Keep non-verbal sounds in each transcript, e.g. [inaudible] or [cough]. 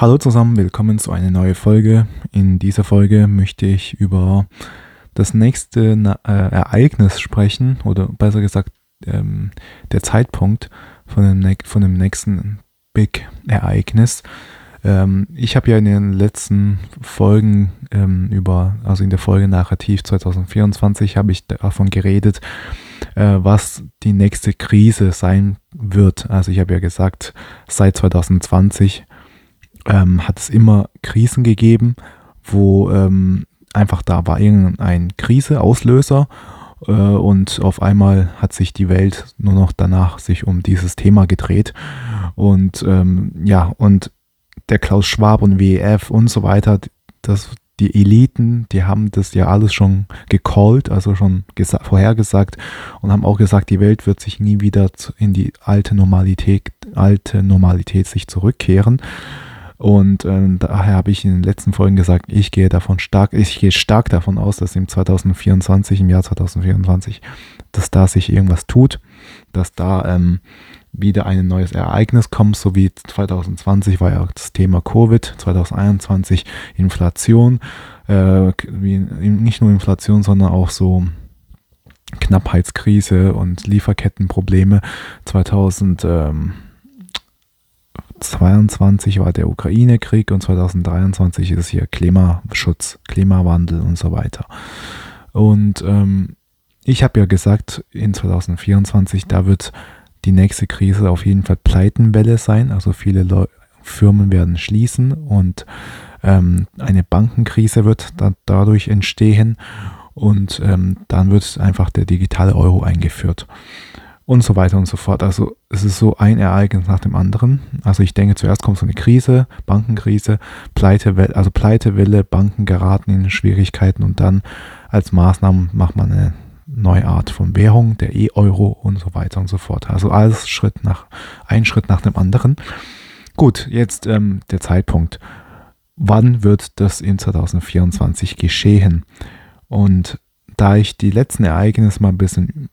Hallo zusammen, willkommen zu einer neuen Folge. In dieser Folge möchte ich über das nächste äh, Ereignis sprechen oder besser gesagt ähm, der Zeitpunkt von dem, von dem nächsten Big Ereignis. Ähm, ich habe ja in den letzten Folgen ähm, über, also in der Folge Narrativ 2024 habe ich davon geredet, äh, was die nächste Krise sein wird. Also ich habe ja gesagt, seit 2020 ähm, hat es immer Krisen gegeben, wo ähm, einfach da war irgendein Kriseauslöser äh, und auf einmal hat sich die Welt nur noch danach sich um dieses Thema gedreht und ähm, ja und der Klaus Schwab und WEF und so weiter, das, die Eliten, die haben das ja alles schon gecallt, also schon vorhergesagt und haben auch gesagt, die Welt wird sich nie wieder in die alte Normalität, alte Normalität sich zurückkehren. Und ähm, daher habe ich in den letzten Folgen gesagt, ich gehe davon stark, ich gehe stark davon aus, dass im 2024, im Jahr 2024, dass da sich irgendwas tut, dass da ähm, wieder ein neues Ereignis kommt, so wie 2020 war ja das Thema Covid, 2021 Inflation, äh, nicht nur Inflation, sondern auch so Knappheitskrise und Lieferkettenprobleme 2000. Ähm, 2022 war der Ukraine-Krieg und 2023 ist hier Klimaschutz, Klimawandel und so weiter. Und ähm, ich habe ja gesagt, in 2024, da wird die nächste Krise auf jeden Fall Pleitenwelle sein. Also viele Leu Firmen werden schließen und ähm, eine Bankenkrise wird da dadurch entstehen. Und ähm, dann wird einfach der digitale Euro eingeführt und so weiter und so fort. Also es ist so ein Ereignis nach dem anderen. Also ich denke, zuerst kommt so eine Krise, Bankenkrise, Pleite, also Pleitewelle, Banken geraten in Schwierigkeiten und dann als Maßnahmen macht man eine neue Art von Währung, der E-Euro und so weiter und so fort. Also alles Schritt nach, ein Schritt nach dem anderen. Gut, jetzt ähm, der Zeitpunkt. Wann wird das in 2024 geschehen? Und da ich die letzten Ereignisse mal ein bisschen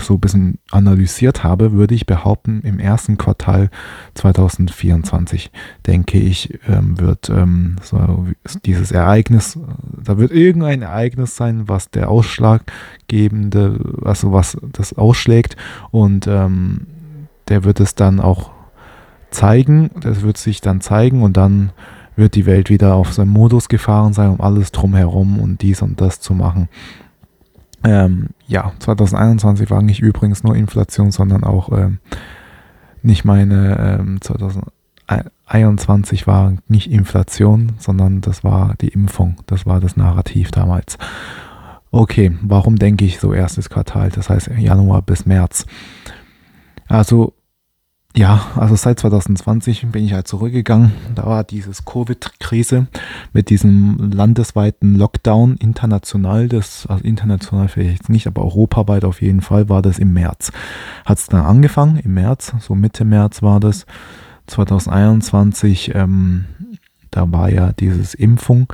so ein bisschen analysiert habe, würde ich behaupten, im ersten Quartal 2024, denke ich, ähm, wird ähm, so dieses Ereignis, da wird irgendein Ereignis sein, was der ausschlaggebende, also was das ausschlägt und ähm, der wird es dann auch zeigen, das wird sich dann zeigen und dann wird die Welt wieder auf seinem Modus gefahren sein, um alles drumherum und dies und das zu machen. Ähm, ja, 2021 war nicht übrigens nur Inflation, sondern auch ähm, nicht meine ähm, 2021 war nicht Inflation, sondern das war die Impfung. Das war das Narrativ damals. Okay, warum denke ich so erstes Quartal? Das heißt Januar bis März. Also ja, also seit 2020 bin ich halt zurückgegangen. Da war dieses Covid-Krise mit diesem landesweiten Lockdown international, das, also international vielleicht nicht, aber europaweit auf jeden Fall war das im März. Hat es dann angefangen, im März, so Mitte März war das. 2021, ähm, da war ja dieses Impfung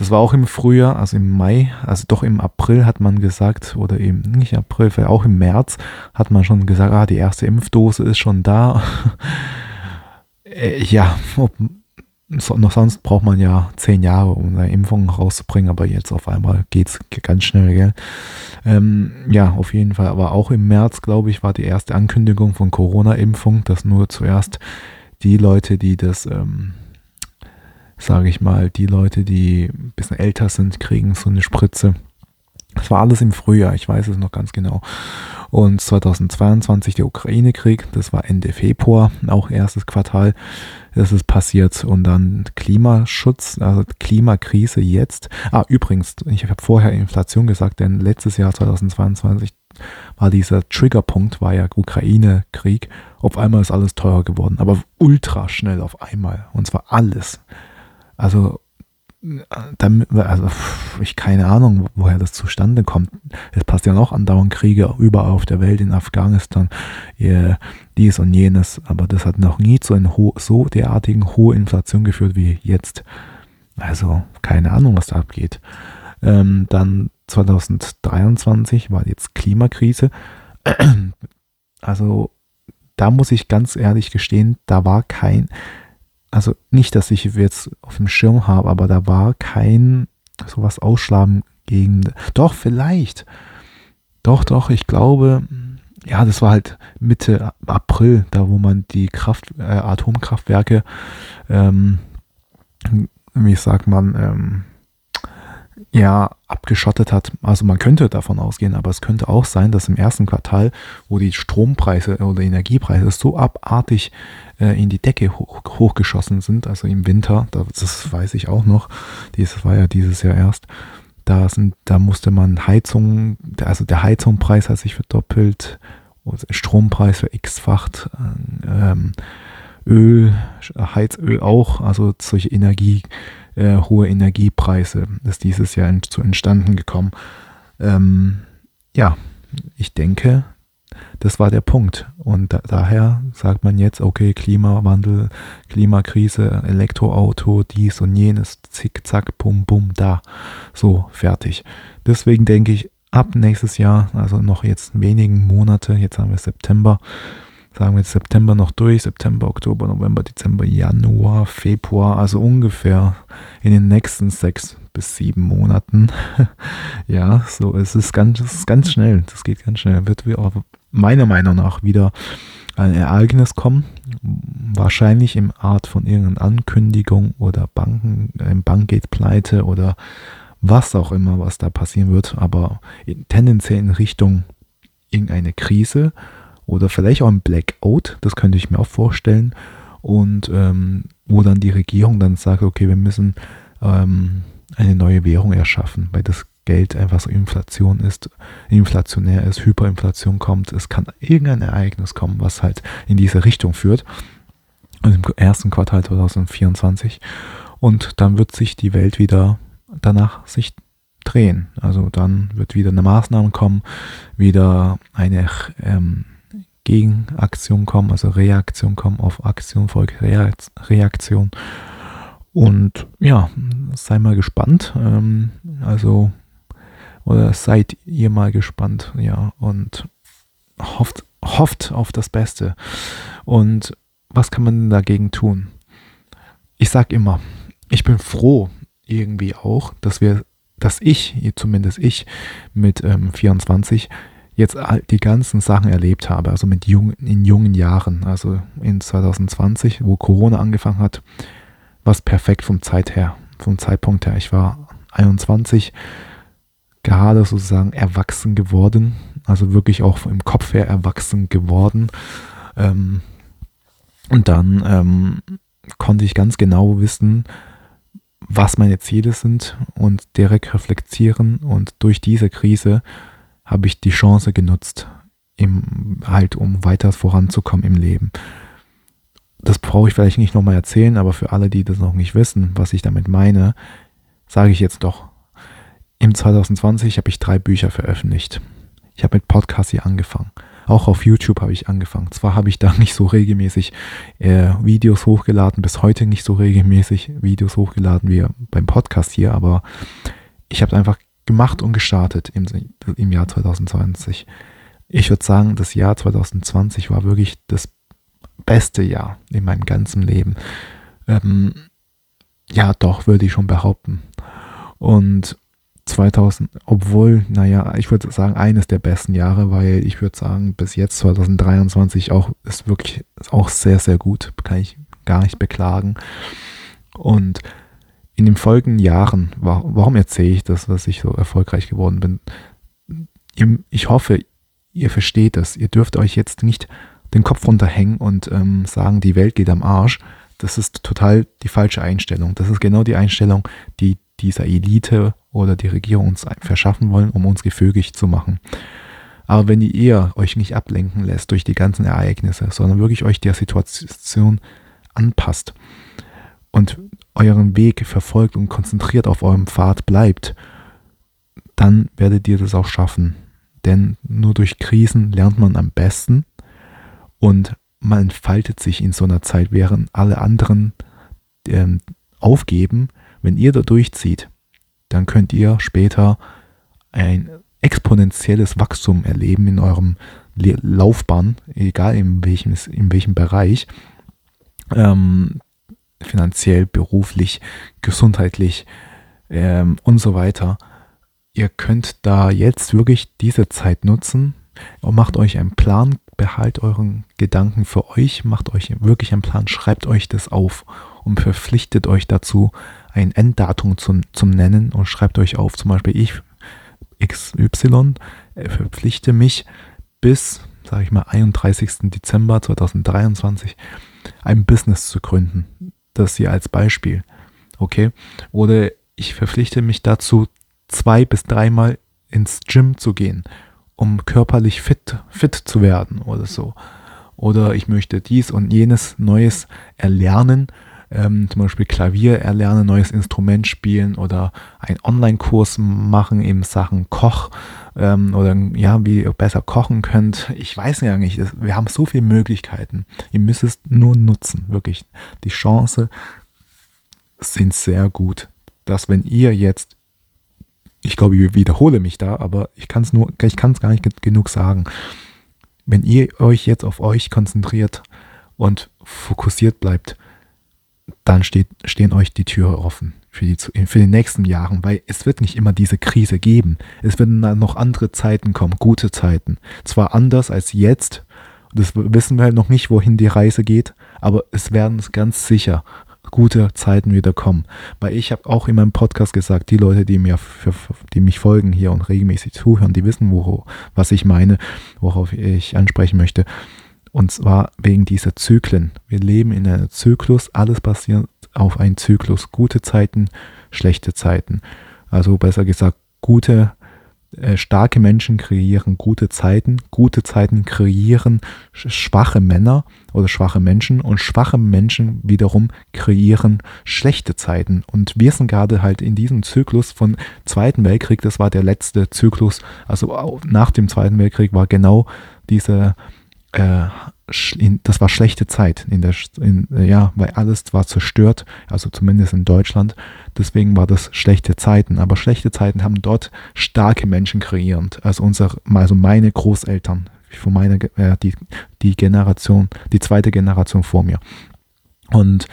das war auch im Frühjahr, also im Mai, also doch im April hat man gesagt, oder eben nicht April, vielleicht auch im März hat man schon gesagt, ah, die erste Impfdose ist schon da. äh, ja, ob, so, noch sonst braucht man ja zehn Jahre, um eine Impfung rauszubringen, aber jetzt auf einmal geht es ganz schnell, gell? Ähm, ja, auf jeden Fall, aber auch im März, glaube ich, war die erste Ankündigung von Corona-Impfung, dass nur zuerst die Leute, die das ähm, sage ich mal, die Leute, die ein bisschen älter sind, kriegen so eine Spritze. Das war alles im Frühjahr, ich weiß es noch ganz genau. Und 2022 der Ukraine-Krieg, das war Ende Februar, auch erstes Quartal, das ist passiert. Und dann Klimaschutz, also Klimakrise jetzt. Ah, übrigens, ich habe vorher Inflation gesagt, denn letztes Jahr 2022 war dieser Triggerpunkt, war ja Ukraine-Krieg. Auf einmal ist alles teurer geworden, aber ultra schnell auf einmal. Und zwar alles. Also, damit, also ich keine Ahnung, woher das zustande kommt. Es passt ja noch andauernd Kriege überall auf der Welt, in Afghanistan, dies und jenes, aber das hat noch nie zu einer so derartigen hohen Inflation geführt wie jetzt. Also keine Ahnung, was da abgeht. Ähm, dann 2023 war jetzt Klimakrise. Also da muss ich ganz ehrlich gestehen, da war kein, also nicht, dass ich jetzt auf dem Schirm habe, aber da war kein sowas ausschlagen gegen. Doch, vielleicht. Doch, doch, ich glaube, ja, das war halt Mitte April, da wo man die Kraft, äh, Atomkraftwerke, ähm, wie sagt man, ähm, ja, abgeschottet hat. Also man könnte davon ausgehen, aber es könnte auch sein, dass im ersten Quartal, wo die Strompreise oder Energiepreise so abartig äh, in die Decke hoch, hochgeschossen sind, also im Winter, das weiß ich auch noch, das war ja dieses Jahr erst, da, sind, da musste man Heizung, also der Heizungpreis hat sich verdoppelt, Strompreis für x-facht, ähm, Öl, Heizöl auch, also solche Energie, äh, hohe Energiepreise ist dieses Jahr zu entstanden gekommen. Ähm, ja, ich denke, das war der Punkt. Und da, daher sagt man jetzt, okay, Klimawandel, Klimakrise, Elektroauto, dies und jenes, zick, zack, bum, bum, da. So, fertig. Deswegen denke ich, ab nächstes Jahr, also noch jetzt wenigen Monate, jetzt haben wir September, sagen wir jetzt September noch durch, September, Oktober, November, Dezember, Januar, Februar, also ungefähr in den nächsten sechs bis sieben Monaten. [laughs] ja, so es ist ganz, es ist ganz schnell, das geht ganz schnell. Wird meiner Meinung nach wieder ein Ereignis kommen, wahrscheinlich im Art von irgendeiner Ankündigung oder Banken, ein Bank geht pleite oder was auch immer, was da passieren wird, aber tendenziell in Richtung irgendeine Krise oder vielleicht auch ein Blackout, das könnte ich mir auch vorstellen. Und ähm, wo dann die Regierung dann sagt, okay, wir müssen ähm, eine neue Währung erschaffen, weil das Geld einfach so Inflation ist, inflationär ist, Hyperinflation kommt. Es kann irgendein Ereignis kommen, was halt in diese Richtung führt. Also im ersten Quartal 2024. Und dann wird sich die Welt wieder danach sich drehen. Also dann wird wieder eine Maßnahme kommen, wieder eine ähm, Gegenaktion kommen, also Reaktion kommen auf Aktion folgt Reaktion. Und ja, sei mal gespannt. Ähm, also, oder seid ihr mal gespannt, ja, und hofft, hofft auf das Beste. Und was kann man dagegen tun? Ich sag immer, ich bin froh irgendwie auch, dass wir, dass ich, zumindest ich, mit ähm, 24 jetzt die ganzen Sachen erlebt habe, also mit jung, in jungen Jahren, also in 2020, wo Corona angefangen hat, war es perfekt vom Zeit her, vom Zeitpunkt her. Ich war 21, gerade sozusagen erwachsen geworden, also wirklich auch im Kopf her erwachsen geworden. Ähm, und dann ähm, konnte ich ganz genau wissen, was meine Ziele sind und direkt reflektieren und durch diese Krise habe ich die Chance genutzt, im, halt um weiter voranzukommen im Leben. Das brauche ich vielleicht nicht nochmal erzählen, aber für alle, die das noch nicht wissen, was ich damit meine, sage ich jetzt doch. Im 2020 habe ich drei Bücher veröffentlicht. Ich habe mit Podcast hier angefangen. Auch auf YouTube habe ich angefangen. Zwar habe ich da [laughs] nicht so regelmäßig äh, Videos hochgeladen, bis heute nicht so regelmäßig Videos hochgeladen wie beim Podcast hier, aber ich habe einfach gemacht und gestartet im, im Jahr 2020. Ich würde sagen, das Jahr 2020 war wirklich das beste Jahr in meinem ganzen Leben. Ähm, ja, doch, würde ich schon behaupten. Und 2000, obwohl, naja, ich würde sagen, eines der besten Jahre, weil ich würde sagen, bis jetzt 2023 auch ist wirklich auch sehr, sehr gut. Kann ich gar nicht beklagen. Und in den folgenden Jahren, warum erzähle ich das, dass ich so erfolgreich geworden bin? Ich hoffe, ihr versteht das. Ihr dürft euch jetzt nicht den Kopf runterhängen und ähm, sagen, die Welt geht am Arsch. Das ist total die falsche Einstellung. Das ist genau die Einstellung, die dieser Elite oder die Regierung uns verschaffen wollen, um uns gefügig zu machen. Aber wenn ihr euch nicht ablenken lässt durch die ganzen Ereignisse, sondern wirklich euch der Situation anpasst und euren Weg verfolgt und konzentriert auf eurem Pfad bleibt, dann werdet ihr das auch schaffen. Denn nur durch Krisen lernt man am besten und man entfaltet sich in so einer Zeit, während alle anderen ähm, aufgeben. Wenn ihr da durchzieht, dann könnt ihr später ein exponentielles Wachstum erleben in eurem Laufbahn, egal in welchem, in welchem Bereich. Ähm, finanziell, beruflich, gesundheitlich ähm, und so weiter. Ihr könnt da jetzt wirklich diese Zeit nutzen macht euch einen Plan, behalt euren Gedanken für euch, macht euch wirklich einen Plan, schreibt euch das auf und verpflichtet euch dazu, ein Enddatum zum, zum Nennen und schreibt euch auf, zum Beispiel ich XY äh, verpflichte mich bis, sage ich mal, 31. Dezember 2023 ein Business zu gründen. Das hier als Beispiel. Okay? Oder ich verpflichte mich dazu, zwei bis dreimal ins Gym zu gehen, um körperlich fit, fit zu werden oder so. Oder ich möchte dies und jenes Neues erlernen, ähm, zum Beispiel Klavier erlernen, neues Instrument spielen oder einen Online-Kurs machen in Sachen Koch ähm, oder ja, wie ihr besser kochen könnt. Ich weiß ja nicht, wir haben so viele Möglichkeiten. Ihr müsst es nur nutzen, wirklich. Die Chance sind sehr gut, dass wenn ihr jetzt ich glaube, ich wiederhole mich da, aber ich kann es nur, ich kann es gar nicht genug sagen. Wenn ihr euch jetzt auf euch konzentriert und fokussiert bleibt, dann steht, stehen euch die Türe offen für die, für die nächsten Jahren, weil es wird nicht immer diese Krise geben. Es werden dann noch andere Zeiten kommen, gute Zeiten. Zwar anders als jetzt, das wissen wir halt noch nicht, wohin die Reise geht, aber es werden ganz sicher gute Zeiten wieder kommen. Weil ich habe auch in meinem Podcast gesagt, die Leute, die mir für, die mich folgen hier und regelmäßig zuhören, die wissen, wo, was ich meine, worauf ich ansprechen möchte. Und zwar wegen dieser Zyklen. Wir leben in einem Zyklus, alles basiert auf einem Zyklus. Gute Zeiten, schlechte Zeiten. Also besser gesagt, gute, äh, starke Menschen kreieren gute Zeiten. Gute Zeiten kreieren schwache Männer oder schwache Menschen und schwache Menschen wiederum kreieren schlechte Zeiten. Und wir sind gerade halt in diesem Zyklus von Zweiten Weltkrieg, das war der letzte Zyklus, also nach dem Zweiten Weltkrieg war genau diese äh, das war schlechte Zeit in der, in, ja, weil alles war zerstört, also zumindest in Deutschland. Deswegen war das schlechte Zeiten. Aber schlechte Zeiten haben dort starke Menschen kreiert. Also unser, also meine Großeltern, von meiner, äh, die, die Generation, die zweite Generation vor mir. Und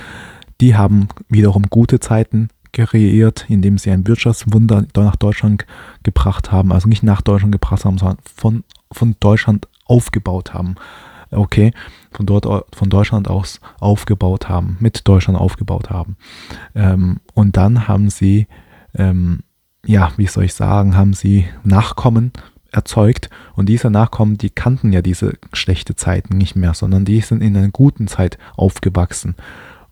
die haben wiederum gute Zeiten kreiert, indem sie ein Wirtschaftswunder nach Deutschland gebracht haben. Also nicht nach Deutschland gebracht haben, sondern von, von Deutschland aufgebaut haben. Okay, von dort, von Deutschland aus aufgebaut haben, mit Deutschland aufgebaut haben. Ähm, und dann haben sie, ähm, ja, wie soll ich sagen, haben sie Nachkommen erzeugt und diese Nachkommen, die kannten ja diese schlechte Zeiten nicht mehr, sondern die sind in einer guten Zeit aufgewachsen.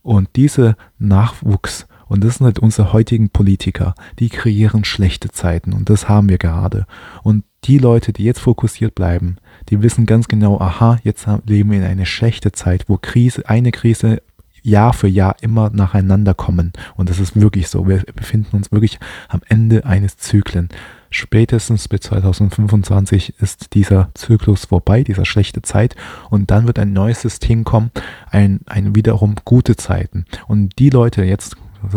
Und diese Nachwuchs, und das sind halt unsere heutigen Politiker, die kreieren schlechte Zeiten und das haben wir gerade. Und die Leute, die jetzt fokussiert bleiben, die wissen ganz genau, aha, jetzt leben wir in einer schlechten Zeit, wo Krise, eine Krise Jahr für Jahr immer nacheinander kommen. Und das ist wirklich so. Wir befinden uns wirklich am Ende eines Zyklen. Spätestens bis 2025 ist dieser Zyklus vorbei, dieser schlechte Zeit. Und dann wird ein neues System kommen, ein, ein wiederum gute Zeiten. Und die Leute jetzt, [laughs]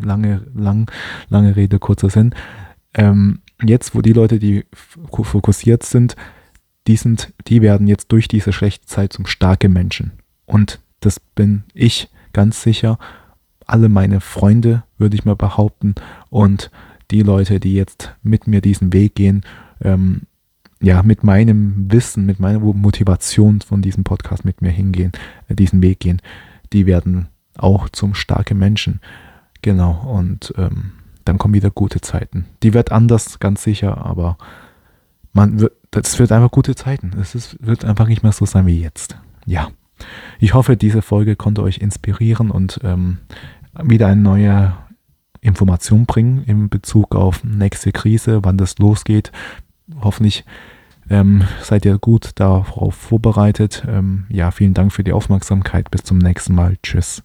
lange, lang, lange Rede, kurzer Sinn, ähm, jetzt, wo die Leute, die fokussiert sind, die sind, die werden jetzt durch diese schlechte Zeit zum starken Menschen. Und das bin ich ganz sicher. Alle meine Freunde, würde ich mal behaupten. Und die Leute, die jetzt mit mir diesen Weg gehen, ähm, ja, mit meinem Wissen, mit meiner Motivation von diesem Podcast mit mir hingehen, äh, diesen Weg gehen, die werden auch zum starken Menschen. Genau. Und ähm, dann kommen wieder gute Zeiten. Die wird anders, ganz sicher, aber man wird, das wird einfach gute Zeiten. Es ist, wird einfach nicht mehr so sein wie jetzt. Ja. Ich hoffe, diese Folge konnte euch inspirieren und ähm, wieder eine neue Information bringen in Bezug auf nächste Krise, wann das losgeht. Hoffentlich ähm, seid ihr gut darauf vorbereitet. Ähm, ja, vielen Dank für die Aufmerksamkeit. Bis zum nächsten Mal. Tschüss.